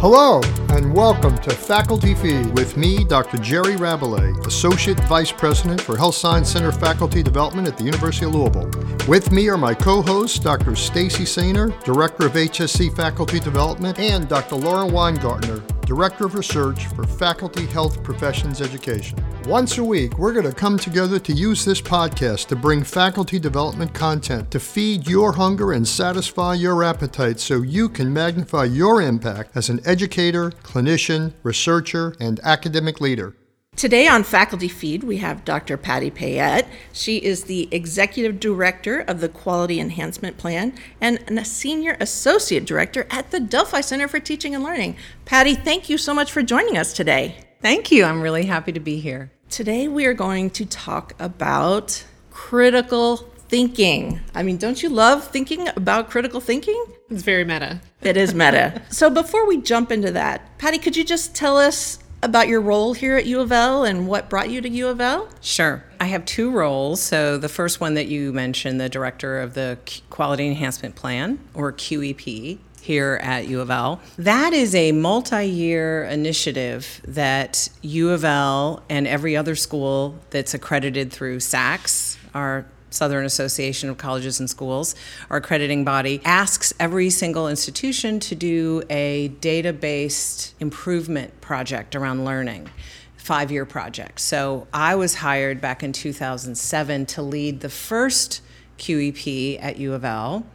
Hello, and welcome to Faculty Feed with me, Dr. Jerry Rabalais, Associate Vice President for Health Science Center Faculty Development at the University of Louisville. With me are my co-hosts, Dr. Stacy Sainer, Director of HSC Faculty Development, and Dr. Laura Weingartner, Director of Research for Faculty Health Professions Education. Once a week, we're going to come together to use this podcast to bring faculty development content to feed your hunger and satisfy your appetite so you can magnify your impact as an educator, clinician, researcher, and academic leader. Today on Faculty Feed, we have Dr. Patty Payette. She is the Executive Director of the Quality Enhancement Plan and a Senior Associate Director at the Delphi Center for Teaching and Learning. Patty, thank you so much for joining us today. Thank you. I'm really happy to be here. Today, we are going to talk about critical thinking. I mean, don't you love thinking about critical thinking? It's very meta. It is meta. so, before we jump into that, Patty, could you just tell us about your role here at U of L and what brought you to U of L? Sure. I have two roles. So, the first one that you mentioned, the director of the Quality Enhancement Plan, or QEP, here at U of L. That is a multi year initiative that U of L and every other school that's accredited through SACS, our Southern Association of Colleges and Schools, our accrediting body, asks every single institution to do a data based improvement project around learning. Five year project. So I was hired back in 2007 to lead the first QEP at U of L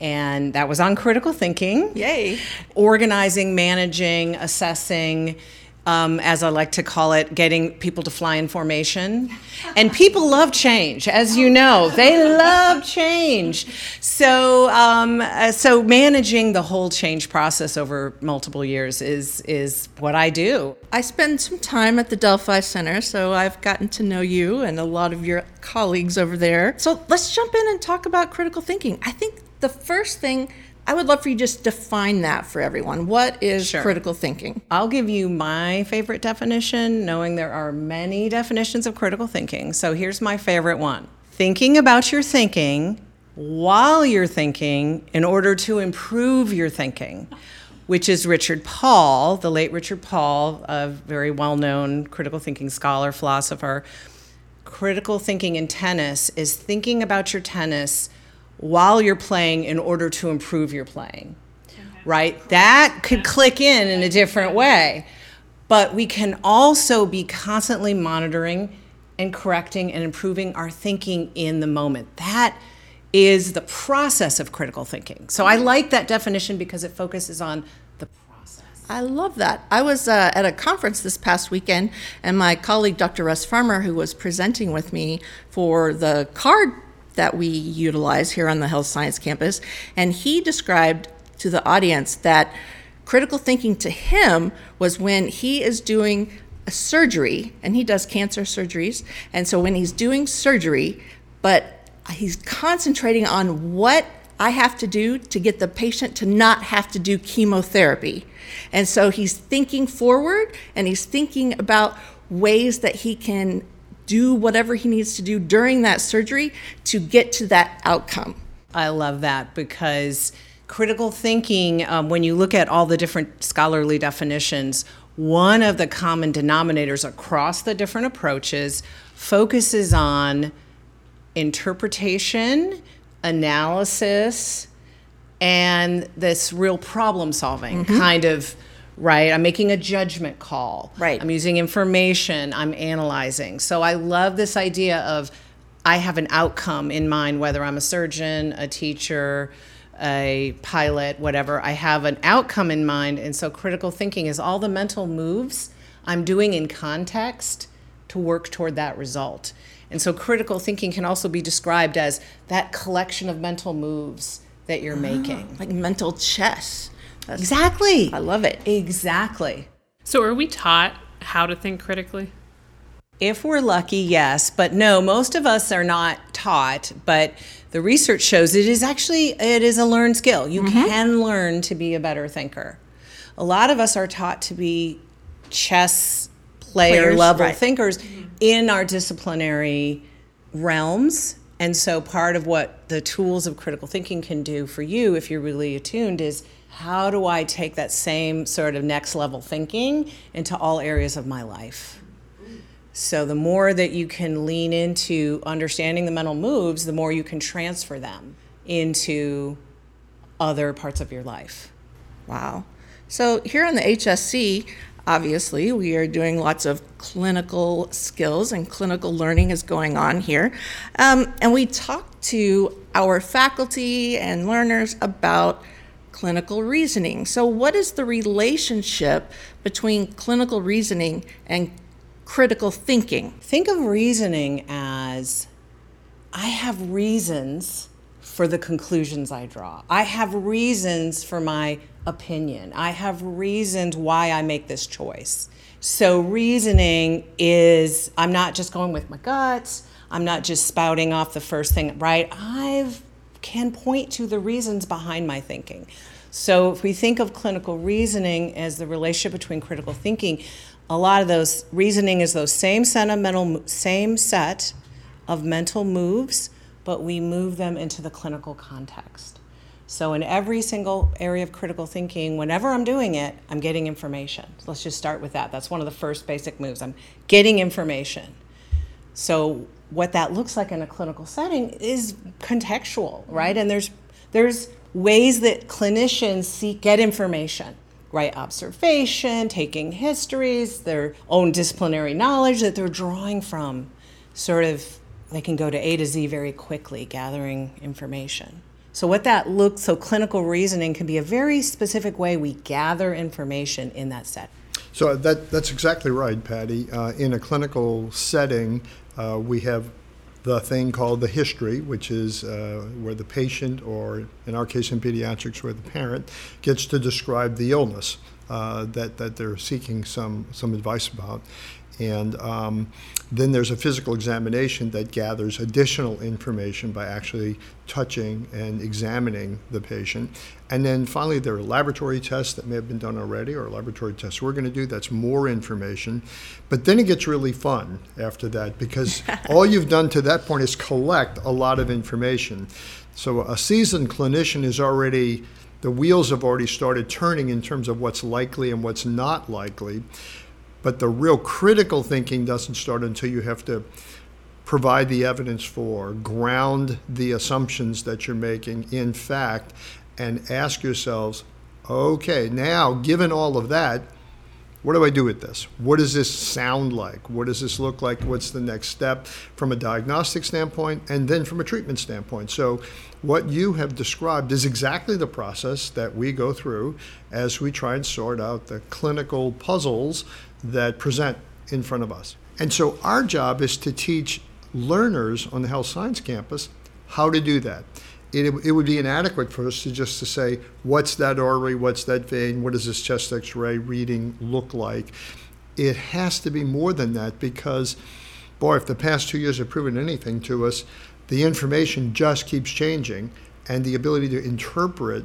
and that was on critical thinking. Yay. Organizing, managing, assessing, um, as I like to call it, getting people to fly in formation. And people love change, as you know. They love change. So, um, uh, so managing the whole change process over multiple years is is what I do. I spend some time at the Delphi Center, so I've gotten to know you and a lot of your colleagues over there. So let's jump in and talk about critical thinking. I think the first thing I would love for you to just define that for everyone. What is sure. critical thinking? I'll give you my favorite definition, knowing there are many definitions of critical thinking. So here's my favorite one thinking about your thinking while you're thinking in order to improve your thinking. Which is Richard Paul, the late Richard Paul, a very well known critical thinking scholar, philosopher. Critical thinking in tennis is thinking about your tennis while you're playing in order to improve your playing. Okay. Right? That could click in in a different way. But we can also be constantly monitoring and correcting and improving our thinking in the moment. That is the process of critical thinking. So I like that definition because it focuses on the process. I love that. I was uh, at a conference this past weekend, and my colleague, Dr. Russ Farmer, who was presenting with me for the CARD that we utilize here on the health science campus. And he described to the audience that critical thinking to him was when he is doing a surgery, and he does cancer surgeries. And so when he's doing surgery, but he's concentrating on what I have to do to get the patient to not have to do chemotherapy. And so he's thinking forward and he's thinking about ways that he can do whatever he needs to do during that surgery to get to that outcome. I love that because critical thinking, um, when you look at all the different scholarly definitions, one of the common denominators across the different approaches focuses on interpretation, analysis, and this real problem solving mm-hmm. kind of right? I'm making a judgment call. Right. I'm using information, I'm analyzing. So I love this idea of I have an outcome in mind, whether I'm a surgeon, a teacher, a pilot, whatever. I have an outcome in mind. And so critical thinking is all the mental moves I'm doing in context to work toward that result. And so critical thinking can also be described as that collection of mental moves that you're ah, making. Like mental chess. That's, exactly. I love it. Exactly. So, are we taught how to think critically? If we're lucky, yes, but no, most of us are not taught, but the research shows it is actually it is a learned skill. You mm-hmm. can learn to be a better thinker. A lot of us are taught to be chess player Players, level right. thinkers mm-hmm. in our disciplinary realms And so, part of what the tools of critical thinking can do for you, if you're really attuned, is how do I take that same sort of next level thinking into all areas of my life? So, the more that you can lean into understanding the mental moves, the more you can transfer them into other parts of your life. Wow. So, here on the HSC, obviously, we are doing lots of clinical skills and clinical learning is going on here. Um, and we talk to our faculty and learners about clinical reasoning. So, what is the relationship between clinical reasoning and critical thinking? Think of reasoning as I have reasons for the conclusions I draw. I have reasons for my opinion. I have reasons why I make this choice. So, reasoning is I'm not just going with my guts, I'm not just spouting off the first thing, right? I can point to the reasons behind my thinking. So, if we think of clinical reasoning as the relationship between critical thinking, a lot of those reasoning is those same sentimental same set of mental moves but we move them into the clinical context. So, in every single area of critical thinking, whenever I'm doing it, I'm getting information. So let's just start with that. That's one of the first basic moves. I'm getting information. So, what that looks like in a clinical setting is contextual, right? And there's there's ways that clinicians seek get information, right? Observation, taking histories, their own disciplinary knowledge that they're drawing from, sort of they can go to A to Z very quickly, gathering information. So, what that looks so clinical reasoning can be a very specific way we gather information in that set. So that that's exactly right, Patty. Uh, in a clinical setting, uh, we have the thing called the history, which is uh, where the patient, or in our case in pediatrics, where the parent gets to describe the illness uh, that that they're seeking some some advice about. And um, then there's a physical examination that gathers additional information by actually touching and examining the patient. And then finally, there are laboratory tests that may have been done already, or laboratory tests we're going to do. That's more information. But then it gets really fun after that because all you've done to that point is collect a lot of information. So a seasoned clinician is already, the wheels have already started turning in terms of what's likely and what's not likely. But the real critical thinking doesn't start until you have to provide the evidence for, ground the assumptions that you're making in fact, and ask yourselves, okay, now given all of that, what do I do with this? What does this sound like? What does this look like? What's the next step from a diagnostic standpoint and then from a treatment standpoint? So, what you have described is exactly the process that we go through as we try and sort out the clinical puzzles that present in front of us. And so our job is to teach learners on the health science campus how to do that. It, it would be inadequate for us to just to say, what's that artery, what's that vein, what does this chest x-ray reading look like? It has to be more than that because, boy, if the past two years have proven anything to us, the information just keeps changing and the ability to interpret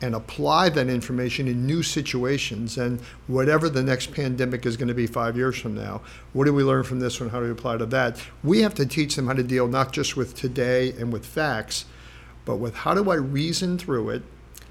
and apply that information in new situations and whatever the next pandemic is going to be five years from now what do we learn from this one? How do we apply to that? We have to teach them how to deal not just with today and with facts but with how do i reason through it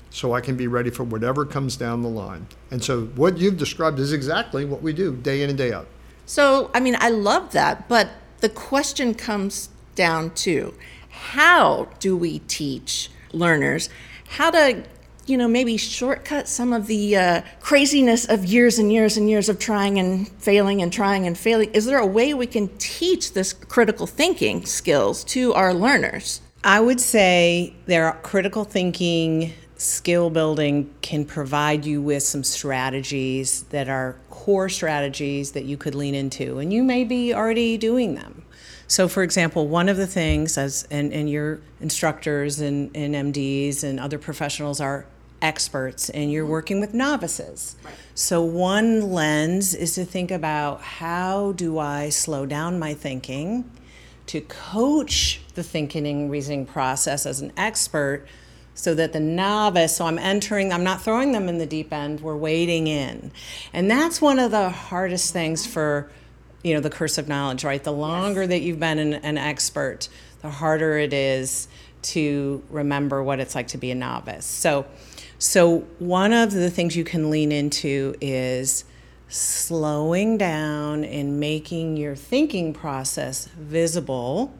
so i can be ready for whatever comes down the line? And so what you've described is exactly what we do day in and day out. So i mean i love that but the question comes down to how do we teach learners how to you know, maybe shortcut some of the uh, craziness of years and years and years of trying and failing and trying and failing? Is there a way we can teach this critical thinking skills to our learners? I would say there are critical thinking skill building can provide you with some strategies that are core strategies that you could lean into, and you may be already doing them. So, for example, one of the things, as and, and your instructors and, and MDs and other professionals are experts and you're mm-hmm. working with novices. Right. So, one lens is to think about how do I slow down my thinking to coach the thinking and reasoning process as an expert so that the novice, so I'm entering, I'm not throwing them in the deep end, we're wading in. And that's one of the hardest things for you know, the curse of knowledge, right? The longer yes. that you've been an, an expert, the harder it is to remember what it's like to be a novice. So, so one of the things you can lean into is slowing down and making your thinking process visible.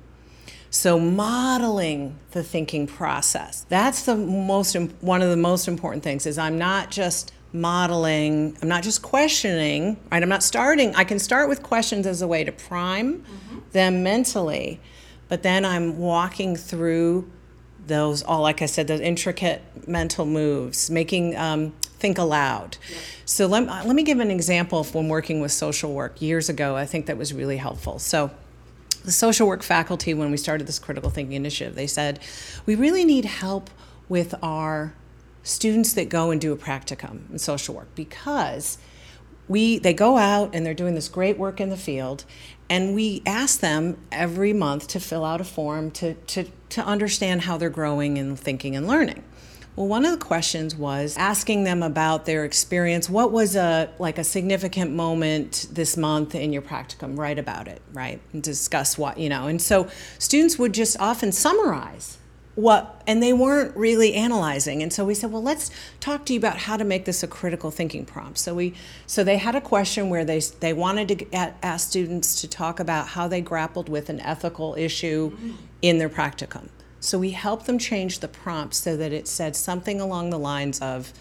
So modeling the thinking process. That's the most one of the most important things is I'm not just modeling, I'm not just questioning, right? I'm not starting. I can start with questions as a way to prime mm-hmm. them mentally, but then I'm walking through those all like i said those intricate mental moves making um, think aloud yeah. so let, let me give an example when working with social work years ago i think that was really helpful so the social work faculty when we started this critical thinking initiative they said we really need help with our students that go and do a practicum in social work because we they go out and they're doing this great work in the field and we ask them every month to fill out a form to, to, to understand how they're growing and thinking and learning. Well, one of the questions was asking them about their experience. What was a like a significant moment this month in your practicum? Write about it, right? And discuss what, you know. And so students would just often summarize what and they weren't really analyzing. And so we said well let's talk to you about how to make this a critical thinking prompt. So we so they had a question where they they wanted to ask students to talk about how they grappled with an ethical issue in their practicum. So we helped them change the prompt so that it said something along the lines of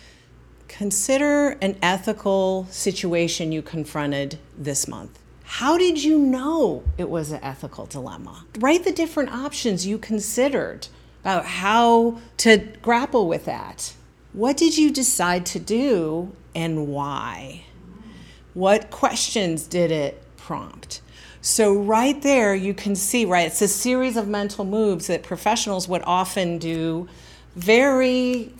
consider an ethical situation you confronted this month. How did you know it was an ethical dilemma? Write the different options you considered about how to grapple with that. What did you decide to do and why? What questions did it prompt? So, right there, you can see, right, it's a series of mental moves that professionals would often do very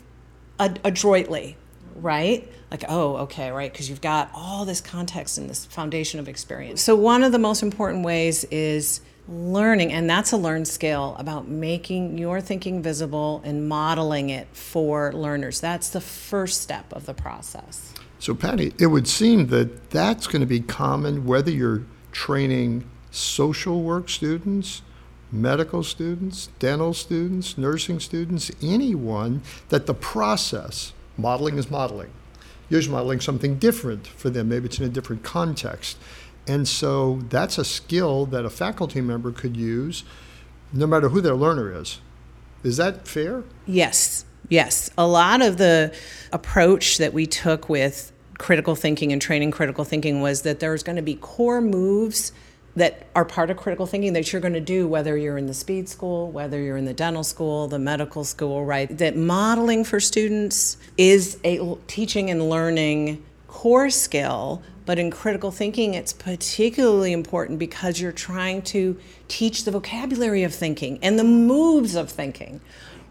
adroitly, right? Like, oh, okay, right, because you've got all this context and this foundation of experience. So, one of the most important ways is learning, and that's a learned skill about making your thinking visible and modeling it for learners. That's the first step of the process. So, Patty, it would seem that that's going to be common whether you're training social work students, medical students, dental students, nursing students, anyone, that the process, modeling is modeling. You're modeling something different for them. Maybe it's in a different context. And so that's a skill that a faculty member could use no matter who their learner is. Is that fair? Yes, yes. A lot of the approach that we took with critical thinking and training critical thinking was that there's going to be core moves that are part of critical thinking that you're going to do whether you're in the speed school, whether you're in the dental school, the medical school, right? That modeling for students is a teaching and learning core skill but in critical thinking, it's particularly important because you're trying to teach the vocabulary of thinking and the moves of thinking,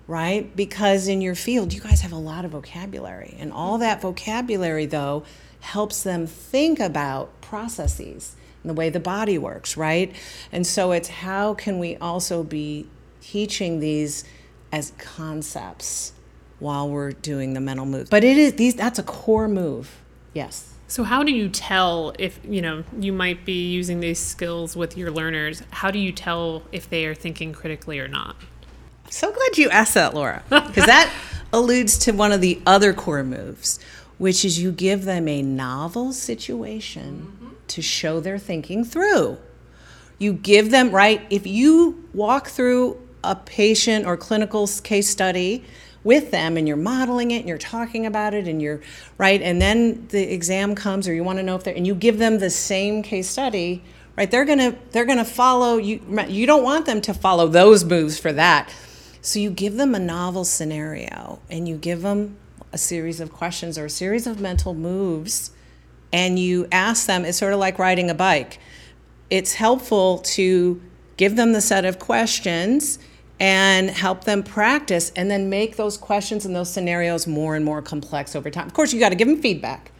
right? Because in your field, you guys have a lot of vocabulary. And all that vocabulary, though, helps them think about processes and the way the body works, right? And so it's how can we also be teaching these as concepts while we're doing the mental moves. But it is these that's a core move. Yes. So how do you tell if, you know, you might be using these skills with your learners? How do you tell if they are thinking critically or not? So glad you asked that, Laura, because that alludes to one of the other core moves, which is you give them a novel situation mm-hmm. to show their thinking through. You give them, right? If you walk through a patient or clinical case study with them and you're modeling it and you're talking about it and you're right and then the exam comes or you want to know if they're and you give them the same case study right they're going to they're going to follow you you don't want them to follow those moves for that. So you give them a novel scenario and you give them a series of questions or a series of mental moves and you ask them it's sort of like riding a bike. It's helpful to give them the set of questions and help them practice and then make those questions and those scenarios more and more complex over time. Of course, you got to give them feedback,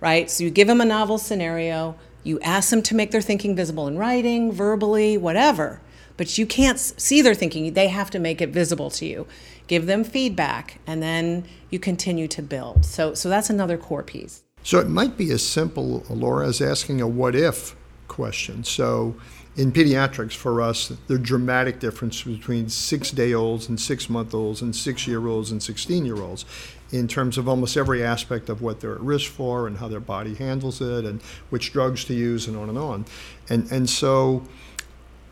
right? So you give them a novel scenario, you ask them to make their thinking visible in writing, verbally, whatever. But you can't see their thinking, they have to make it visible to you. Give them feedback and then you continue to build. So so that's another core piece. So it might be as simple, Laura, as asking a what if question. So, in pediatrics, for us, the dramatic difference between six day olds and six month olds and six year olds and 16 year olds in terms of almost every aspect of what they're at risk for and how their body handles it and which drugs to use and on and on. And, and so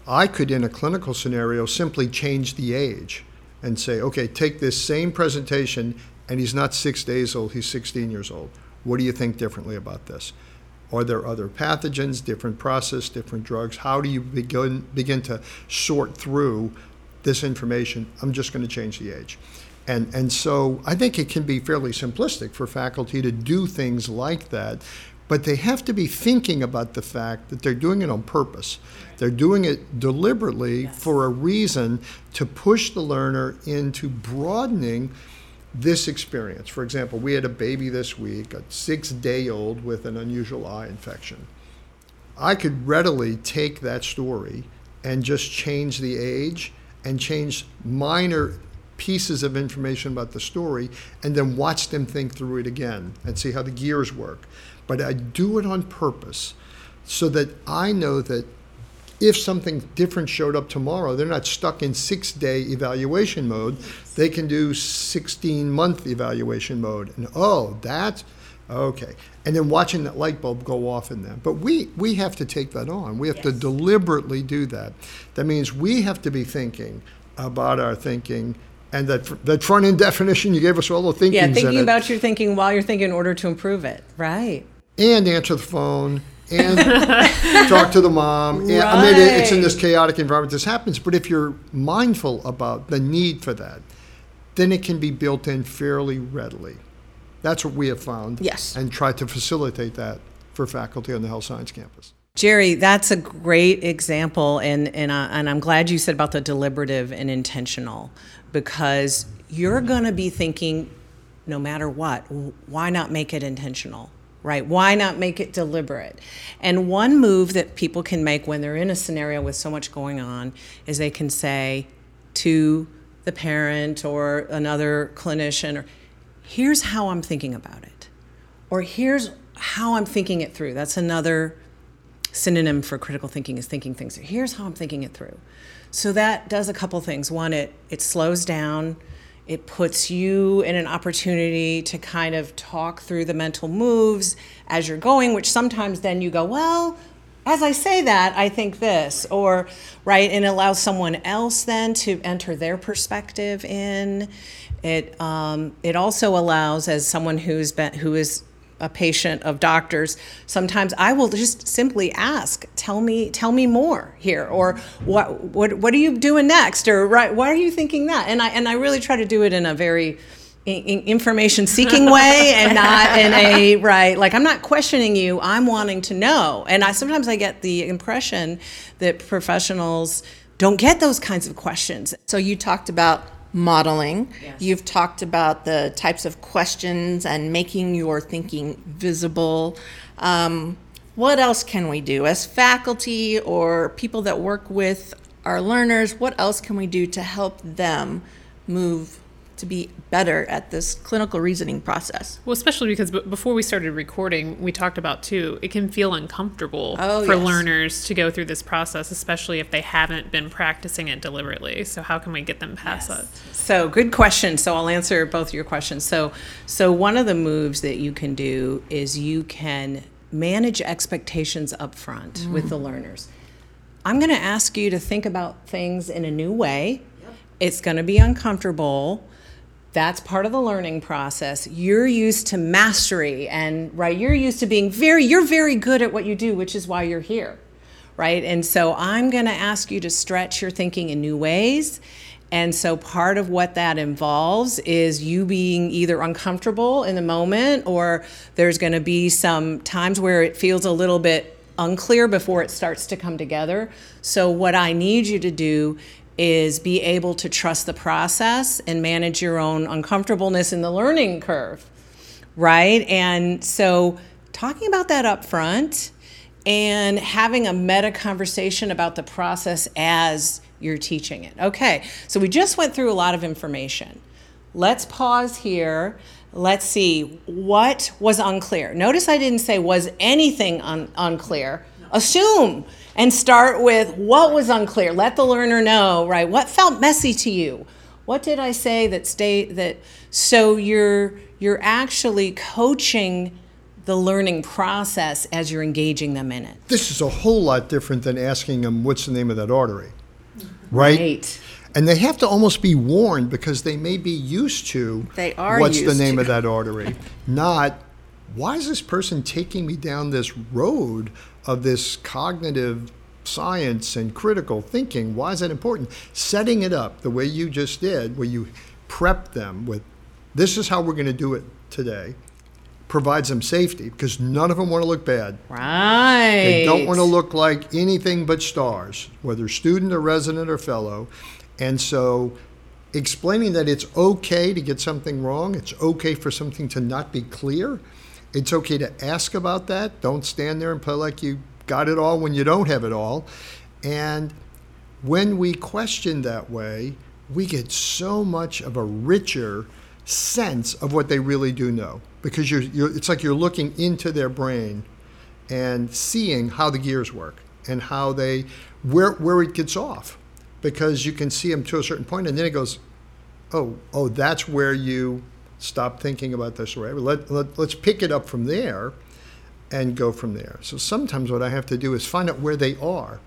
I could, in a clinical scenario, simply change the age and say, okay, take this same presentation and he's not six days old, he's 16 years old. What do you think differently about this? Are there other pathogens, different process, different drugs? How do you begin, begin to sort through this information? I'm just going to change the age. And, and so I think it can be fairly simplistic for faculty to do things like that, but they have to be thinking about the fact that they're doing it on purpose. They're doing it deliberately yes. for a reason to push the learner into broadening this experience. For example, we had a baby this week, a six day old with an unusual eye infection. I could readily take that story and just change the age and change minor pieces of information about the story and then watch them think through it again and see how the gears work. But I do it on purpose so that I know that if something different showed up tomorrow, they're not stuck in six day evaluation mode. They can do 16 month evaluation mode. And oh, that's okay. And then watching that light bulb go off in them. But we, we have to take that on. We have yes. to deliberately do that. That means we have to be thinking about our thinking and that that front end definition you gave us all the thinking. Yeah, thinking about your thinking while you're thinking in order to improve it. Right. And answer the phone and talk to the mom. And, right. I mean, it's in this chaotic environment this happens. But if you're mindful about the need for that, then it can be built in fairly readily. That's what we have found. Yes. And try to facilitate that for faculty on the health science campus. Jerry, that's a great example, and and, I, and I'm glad you said about the deliberative and intentional, because you're going to be thinking, no matter what, why not make it intentional, right? Why not make it deliberate? And one move that people can make when they're in a scenario with so much going on is they can say to the parent or another clinician, or here's how I'm thinking about it, or here's how I'm thinking it through. That's another synonym for critical thinking is thinking things. Here's how I'm thinking it through. So that does a couple things. One, it it slows down. It puts you in an opportunity to kind of talk through the mental moves as you're going, which sometimes then you go, well, as I say that, I think this, or right, and allows someone else then to enter their perspective in. It um, it also allows, as someone who's been who is a patient of doctors sometimes i will just simply ask tell me tell me more here or what what what are you doing next? or right why are you thinking that? And i and i really try to do it in a very information seeking way and not in a right like i'm not questioning you i'm wanting to know. And i sometimes i get the impression that professionals don't get those kinds of questions. So you talked about modeling. Yes. You've talked about the types of questions and making your thinking visible. Um, what else can we do as faculty or people that work with our learners? What else can we do to help them move to be better at this clinical reasoning process. Well, especially because b- before we started recording, we talked about too, it can feel uncomfortable oh, for yes. learners to go through this process, especially if they haven't been practicing it deliberately. So how can we get them past yes. that? So good question. So I'll answer both your questions. So so one of the moves that you can do is you can manage expectations up front mm. with the learners. I'm going to ask you to think about things in a new way. Yep. It's going to be uncomfortable that's part of the learning process. You're used to mastery and right you're used to being very you're very good at what you do which is why you're here right? And so i'm going to ask you to stretch your thinking in new ways. And so part of what that involves is you being either uncomfortable in the moment or there's going to be some times where it feels a little bit unclear before it starts to come together. So, what I need you to do is be able to trust the process and manage your own uncomfortableness in the learning curve, right? And so, talking about that up front and having a meta conversation about the process as you're teaching it. Okay, so we just went through a lot of information. Let's pause here. Let's see what was unclear. Notice I didn't say was anything un- unclear. assume and start with what was unclear. Let the learner know, right? What felt messy to you? What did I say that stay that so you're you're actually coaching the learning process as you're engaging them in it. This is a whole lot different than asking them what's the name of that artery. Right? right. And they have to almost be warned because they may be used to they are what's the name to. of that artery, not why is this person taking me down this road of this cognitive science and critical thinking? Why is that important? Setting it up the way you just did, where you prep them with this is how we're going to do it today, provides them safety because none of them want to look bad. Right. They don't want to look like anything but stars, whether student or resident or fellow. And so explaining that it's okay to get something wrong, it's okay for something to not be clear it's okay to ask about that. Don't stand there and play like you got it all when you don't have it all. And when we question that way, we get so much of a richer sense of what they really do know because you're, you're, it's like you're looking into their brain and seeing how the gears work and how they where where it gets off because you can see them to a certain point and then it goes oh oh that's where you stop thinking about this or whatever. Let, let, let's pick it up from there and go from there. So sometimes what I have to do is find out where they are.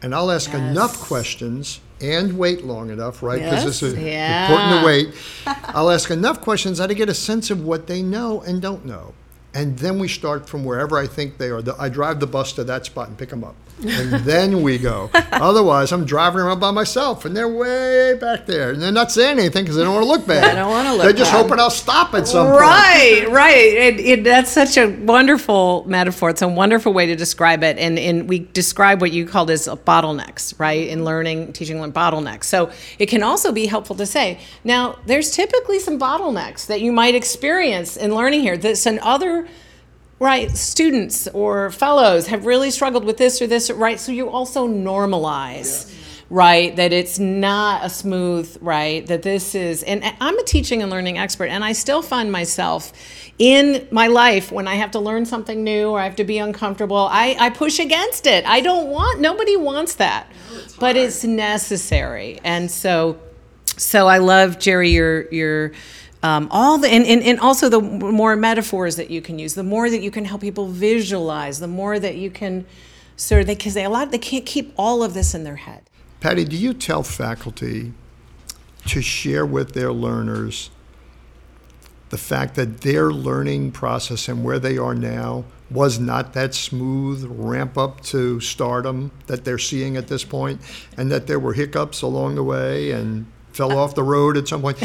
And I'll ask yes. enough questions and wait long enough, right? Because yes. this is yeah. important to wait. I'll ask enough questions that I get a sense of what they know and don't know. And then we start from wherever I think they are. I drive the bus to that spot and pick them up and then we go. Otherwise, I'm driving around by myself, and they're way back there, and they're not saying anything because they don't want to look bad. They don't want to look. They're just bad. hoping I'll stop at some right, point. Right, right. It, it, that's such a wonderful metaphor. It's a wonderful way to describe it, and and we describe what you called as bottlenecks, right? In learning, teaching, learning bottlenecks. So it can also be helpful to say now. There's typically some bottlenecks that you might experience in learning here. This and other right students or fellows have really struggled with this or this right so you also normalize yeah. right that it's not a smooth right that this is and i'm a teaching and learning expert and i still find myself in my life when i have to learn something new or i have to be uncomfortable i, I push against it. I don't want nobody wants that. No, it's but it's necessary. And so so i love jerry your your um, all the and, and, and also the more metaphors that you can use the more that you can help people visualize the more that you can sort of because they, they a lot they can't keep all of this in their head. Patty do you tell faculty to share with their learners the fact that their learning process and where they are now was not that smooth ramp up to stardom that they're seeing at this point and that there were hiccups along the way and fell off the road at some point.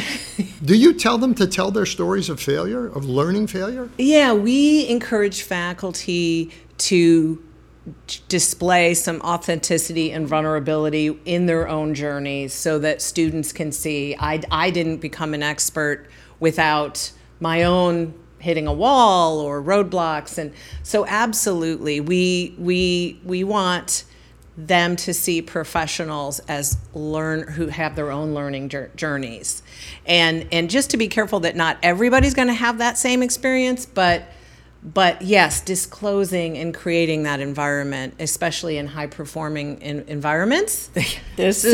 Do you tell them to tell their stories of failure, of learning failure? Yeah, we encourage faculty to display some authenticity and vulnerability in their own journeys so that students can see I, I didn't become an expert without my own hitting a wall or roadblocks and so absolutely we we we want them to see professionals as learn who have their own learning journeys. And and just to be careful that not everybody's going to have that same experience but but yes disclosing and creating that environment especially in high performing in environments. This so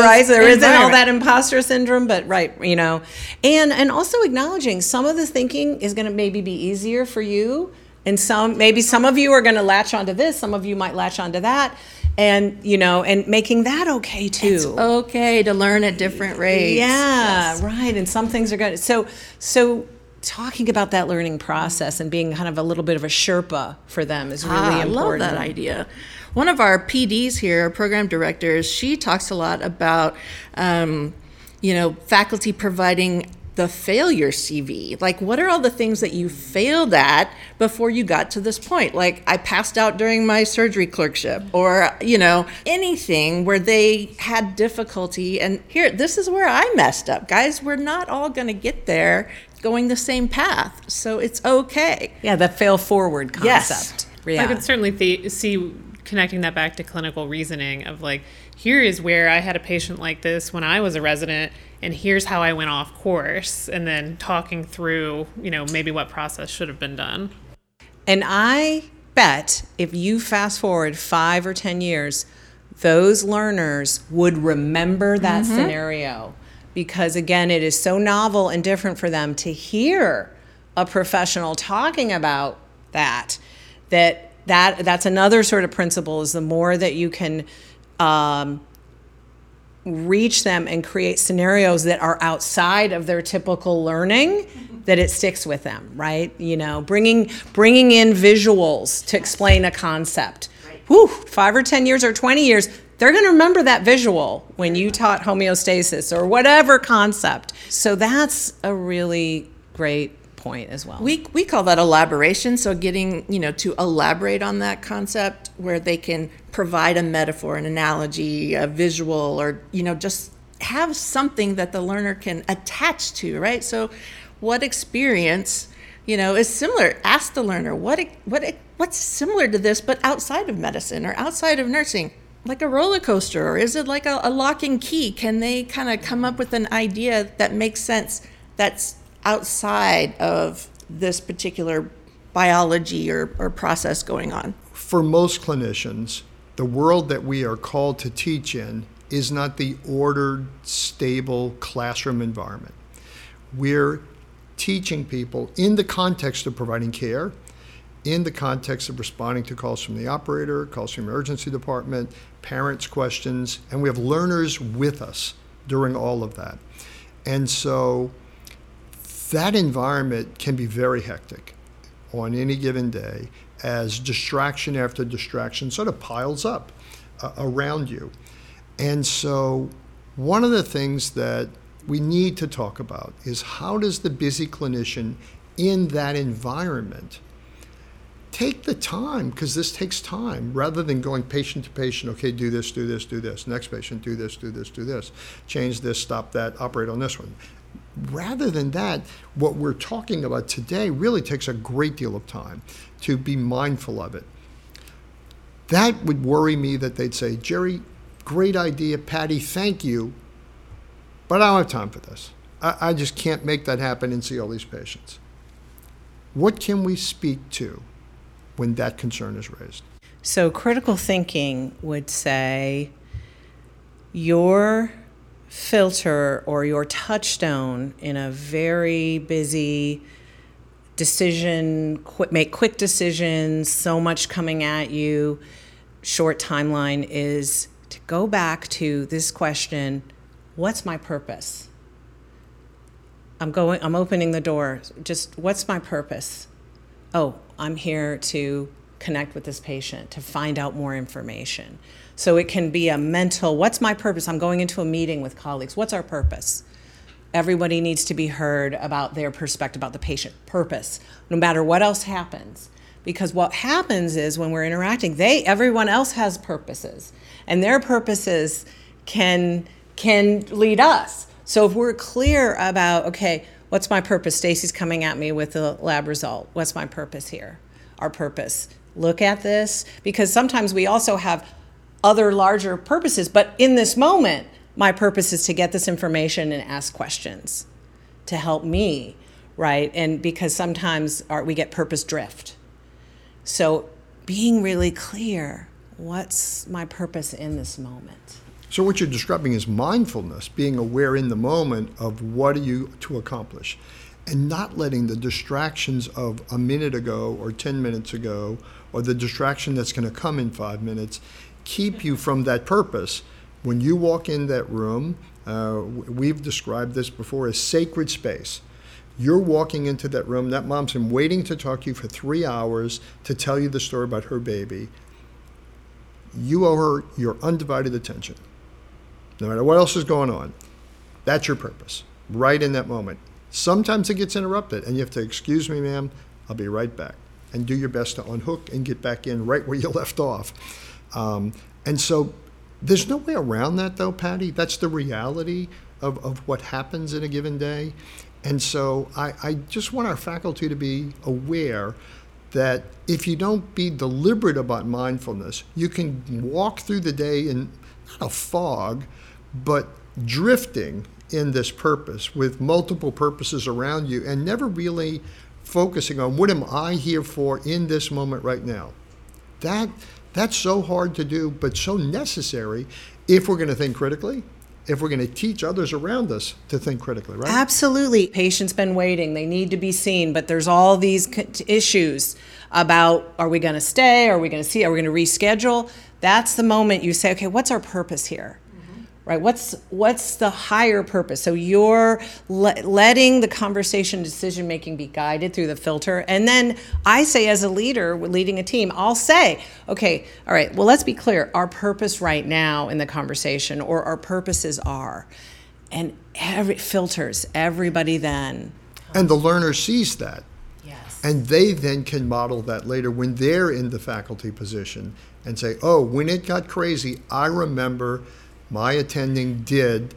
right there isn't all that imposter syndrome but right you know. And and also acknowledging some of the thinking is going to maybe be easier for you and some maybe some of you are going to latch onto this some of you might latch onto that and you know and making that okay too. It's okay to learn at different rates. Yeah yes. right and some things are good. So so talking about that learning process and being kind of a little bit of a sherpa for them is really ah, important i love that idea. One of our pds here our program directors she talks a lot about um, you know faculty providing the failure CV. Like, what are all the things that you failed at before you got to this point? Like, I passed out during my surgery clerkship, or, you know, anything where they had difficulty. And here, this is where I messed up. Guys, we're not all going to get there going the same path. So it's okay. Yeah, the fail forward concept. Yes. Yeah. I could certainly th- see connecting that back to clinical reasoning of like, here is where I had a patient like this when I was a resident and here's how I went off course, and then talking through, you know, maybe what process should have been done. And I bet if you fast forward five or 10 years, those learners would remember that mm-hmm. scenario because, again, it is so novel and different for them to hear a professional talking about that that that that's another sort of principle is the more that you can um, reach them and create scenarios that are outside of their typical learning that it sticks with them right? You know bringing bringing in visuals to explain a concept. Whew, five or ten years or 20 years they're going to remember that visual when you taught homeostasis or whatever concept. So that's a really great point as well. We, we call that elaboration. So getting, you know, to elaborate on that concept where they can provide a metaphor, an analogy, a visual, or, you know, just have something that the learner can attach to, right? So what experience, you know, is similar? Ask the learner, what, what, what's similar to this, but outside of medicine or outside of nursing? like a roller coaster or is it like a, a lock and key can they kind of come up with an idea that makes sense that's outside of this particular biology or, or process going on? For most clinicians, the world that we are called to teach in is not the ordered, stable classroom environment. We're teaching people in the context of providing care, in the context of responding to calls from the operator, calls from the emergency department, parents' questions, and we have learners with us during all of that. And so that environment can be very hectic on any given day as distraction after distraction sort of piles up uh, around you. And so, one of the things that we need to talk about is how does the busy clinician in that environment take the time because this takes time rather than going patient to patient okay do this do this do this next patient do this do this do this change this stop that operate on this one rather than that, what we're talking about today really takes a great deal of time to be mindful of it. That would worry me that they'd say, Jerry, great idea, Patty, thank you, but I don't have time for this. I, I just can't make that happen and see all these patients. What can we speak to when that concern is raised? So, critical thinking would say, your filter or your touchstone in a very busy decision quick, make quick decisions so much coming at you. Short timeline is to go back to this question what's my purpose? I'm going i'm opening the door. Just what's my purpose? Oh i'm here to connect with this patient to find out more information so it can be a mental, what's my purpose? I'm going into a meeting with colleagues. What's our purpose? Everybody needs to be heard about their perspective about the patient purpose, no matter what else happens. Because what happens is when we're interacting, they everyone else has purposes, and their purposes can can lead us. So if we're clear about, okay, what's my purpose? Stacy's coming at me with a lab result. What's my purpose here? Our purpose. Look at this because sometimes we also have other larger purposes. But in this moment, my purpose is to get this information and ask questions to help me, right? And because sometimes our, we get purpose drift. So being really clear what's my purpose in this moment? So what you're describing is mindfulness, being aware in the moment of what are you to accomplish and not letting the distractions of a minute ago or 10 minutes ago or the distraction that's going to come in 5 minutes keep you from that purpose. When you walk in that room, uh, we've described this before as sacred space. You're walking into that room, that mom's been waiting to talk to you for three hours to tell you the story about her baby. You owe her your undivided attention. No matter what else is going on, that's your purpose, right in that moment. Sometimes it gets interrupted, and you have to, excuse me, ma'am, I'll be right back. And do your best to unhook and get back in right where you left off. Um, and so there's no way around that, though, Patty. That's the reality of, of what happens in a given day. And so I, I just want our faculty to be aware that if you don't be deliberate about mindfulness, you can walk through the day in not a fog, but drifting in this purpose with multiple purposes around you and never really focusing on what am I here for in this moment right now that that's so hard to do, but so necessary if we're going to think critically if we're going to teach others around us to think critically, right? Absolutely. Patients been waiting. They need to be seen, but there's all these issues about are we going to stay? Are we going to see? Are we going to reschedule? That's the moment you say, okay, what's our purpose here? Right? What's what's the higher purpose? So you're le- letting the conversation decision making be guided through the filter. And then i say as a leader leading a team i'll say okay all right well let's be clear. Our purpose right now in the conversation or our purposes are and every filters everybody then. And the learner sees that. Yes. And they then can model that later when they're in the faculty position and say oh when it got crazy i remember my attending did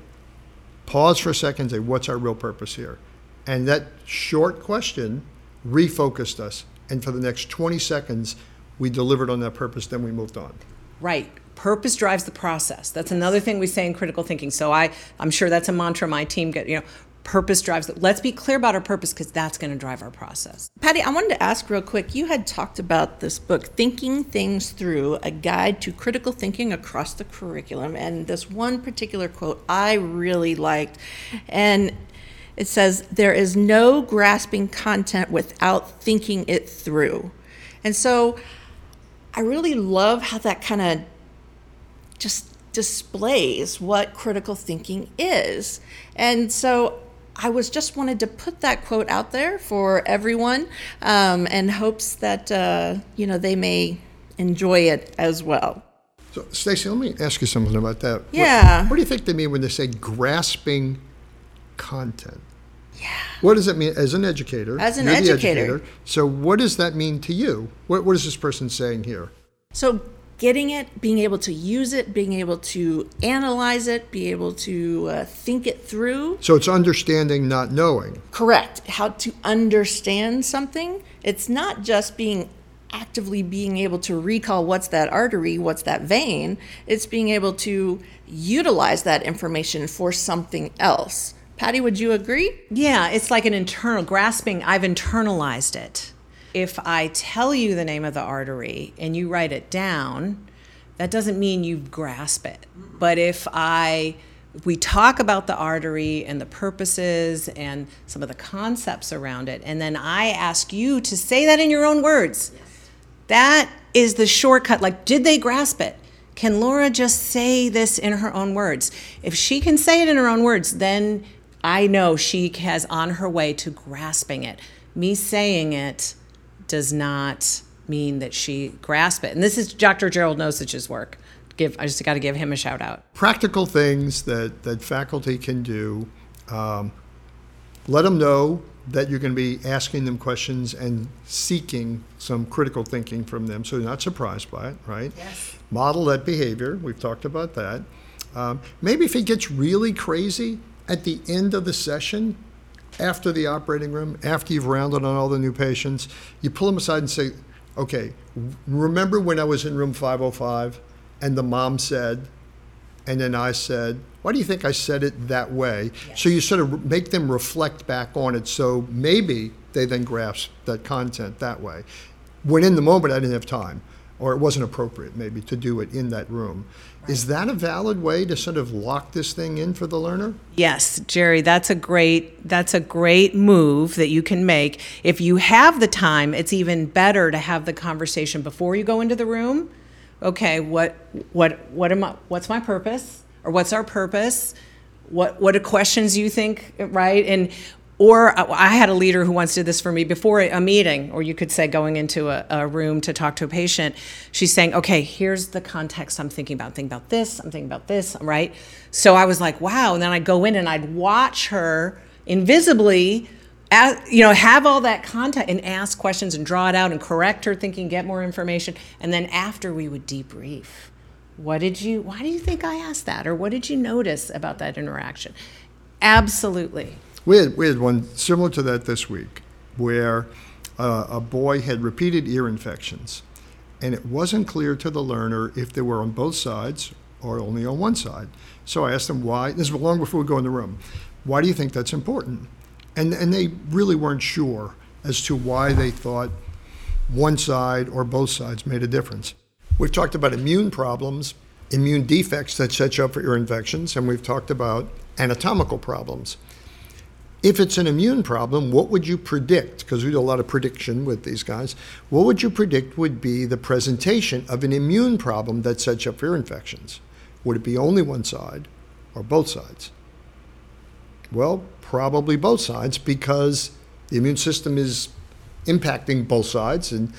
pause for a second and say, what's our real purpose here? And that short question refocused us. And for the next 20 seconds, we delivered on that purpose, then we moved on. Right. Purpose drives the process. That's another thing we say in critical thinking. So I, I'm sure that's a mantra my team get, you know, purpose drives it. Let's be clear about our purpose because that's going to drive our process. Patty, I wanted to ask real quick. You had talked about this book, Thinking Things Through A Guide to Critical Thinking Across the Curriculum. And this one particular quote I really liked. And it says, There is no grasping content without thinking it through. And so I really love how that kind of just displays what critical thinking is. And so I was just wanted to put that quote out there for everyone, um, and hopes that uh, you know they may enjoy it as well. So, Stacy, let me ask you something about that. Yeah. What, what, do you think they mean when they say grasping content? Yeah. What does it mean as an educator? As an educator. educator. So, what does that mean to you? What, what is this person saying here? So, getting it, being able to use it, being able to analyze it, be able to uh, think it through. So it's understanding, not knowing. Correct. How to understand something. It's not just being actively being able to recall what's that artery, what's that vein. It's being able to utilize that information for something else. Patty, would you agree? Yeah, it's like an internal grasping. I've internalized it if I tell you the name of the artery and you write it down, that doesn't mean you grasp it. But if I we talk about the artery and the purposes and some of the concepts around it, and then I ask you to say that in your own words. Yes. That is the shortcut. Like, did they grasp it? Can Laura just say this in her own words? If she can say it in her own words, then I know she has on her way to grasping it. Me saying it does not mean that she grasp it. And this is Dr. Gerald Nosich's work. Give I just got to give him a shout out. Practical things that that faculty can do. Um, let them know that you're going to be asking them questions and seeking some critical thinking from them, so they're not surprised by it. Right? Yes. Model that behavior. We've talked about that. Um, maybe if it gets really crazy at the end of the session, after the operating room, after you've rounded on all the new patients, you pull them aside and say, okay, remember when I was in room 505 and the mom said, and then I said, why do you think I said it that way? Yes. So you sort of make them reflect back on it so maybe they then grasp that content that way. When in the moment I didn't have time or it wasn't appropriate maybe to do it in that room. Right. Is that a valid way to sort of lock this thing in for the learner? Yes, Jerry, that's a great that's a great move that you can make. If you have the time, it's even better to have the conversation before you go into the room. Okay, what what what am I what's my purpose? Or what's our purpose? What what are questions you think, right? And or I had a leader who once did this for me before a meeting, or you could say going into a, a, room to talk to a patient. She's saying, okay, here's the context I'm thinking about. I'm thinking about this, I'm thinking about this, right? So I was like, wow. And then I'd go in and I'd watch her invisibly, you know, have all that content and ask questions and draw it out and correct her thinking, get more information. And then after we would debrief. What did you, why do you think I asked that? Or what did you notice about that interaction? Absolutely. We had, we had one similar to that this week where uh, a boy had repeated ear infections. And it wasn't clear to the learner if they were on both sides or only on one side. So I asked them why, this was long before we go in the room, why do you think that's important? And, and they really weren't sure as to why they thought one side or both sides made a difference. We've talked about immune problems, immune defects that set you up for ear infections, and we've talked about anatomical problems. If it's an immune problem, what would you predict? Because we do a lot of prediction with these guys. What would you predict would be the presentation of an immune problem that sets up for infections? Would it be only one side or both sides? Well, probably both sides because the immune system is impacting both sides and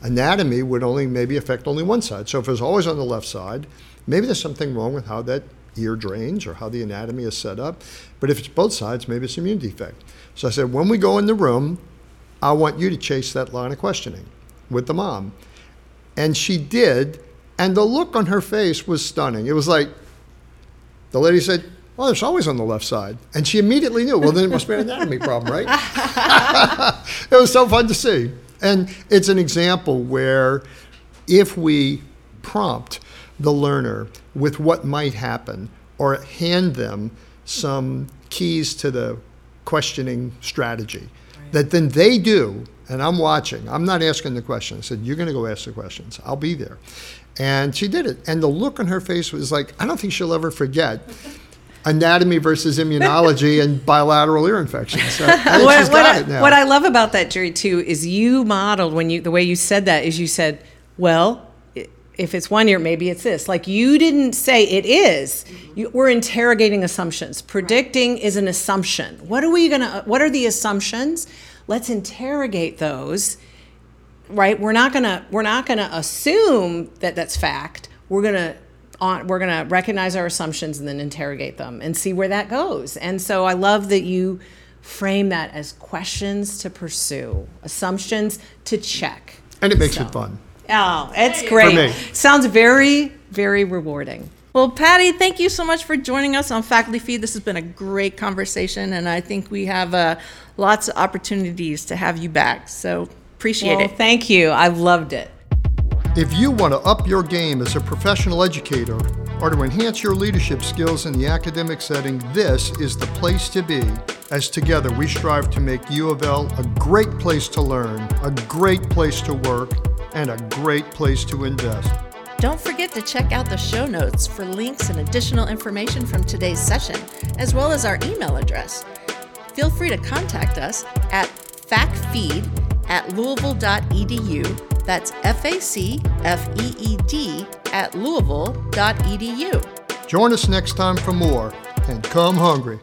anatomy would only maybe affect only one side. So if it's always on the left side, maybe there's something wrong with how that ear drains or how the anatomy is set up. But if it's both sides, maybe it's immune defect. So I said, when we go in the room, I want you to chase that line of questioning with the mom. And she did, and the look on her face was stunning. It was like the lady said, well, it's always on the left side. And she immediately knew, well, then it must be an anatomy problem, right? it was so fun to see. And it's an example where if we prompt the learner with what might happen or hand them some keys to the questioning strategy. Right. that then they do and i'm watching i'm not asking the questions. I said you're going to go ask the questions. I'll be there. And she did it. And the look on her face was like i don't think she'll ever forget anatomy versus immunology and bilateral ear infections. what, what, I, what I love about that, Jerry, too, is you modeled when you the way you said that is you said, well, if it's one year, maybe it's this. Like you didn't say it is. You, we're interrogating assumptions. Predicting right. is an assumption. What are we gonna? What are the assumptions? Let's interrogate those. Right. We're not gonna. We're not gonna assume that that's fact. We're gonna on, we're going to recognize our assumptions and then interrogate them and see where that goes. And so I love that you frame that as questions to pursue, assumptions to check. And it makes so. it fun. Oh, it's great. Sounds very, very rewarding. Well, Patty, thank you so much for joining us on Faculty Feed. This has been a great conversation, and I think we have uh, lots of opportunities to have you back. So appreciate well, it. Thank you. I've loved it. If you want to up your game as a professional educator or to enhance your leadership skills in the academic setting, this is the place to be. As together we strive to make U of L a great place to learn, a great place to work, and a great place to invest. Don't forget to check out the show notes for links and additional information from today's session, as well as our email address. Feel free to contact us at facfeed at louisville.edu that's F A C F E E D at louisville.edu. Join us next time for more and come hungry.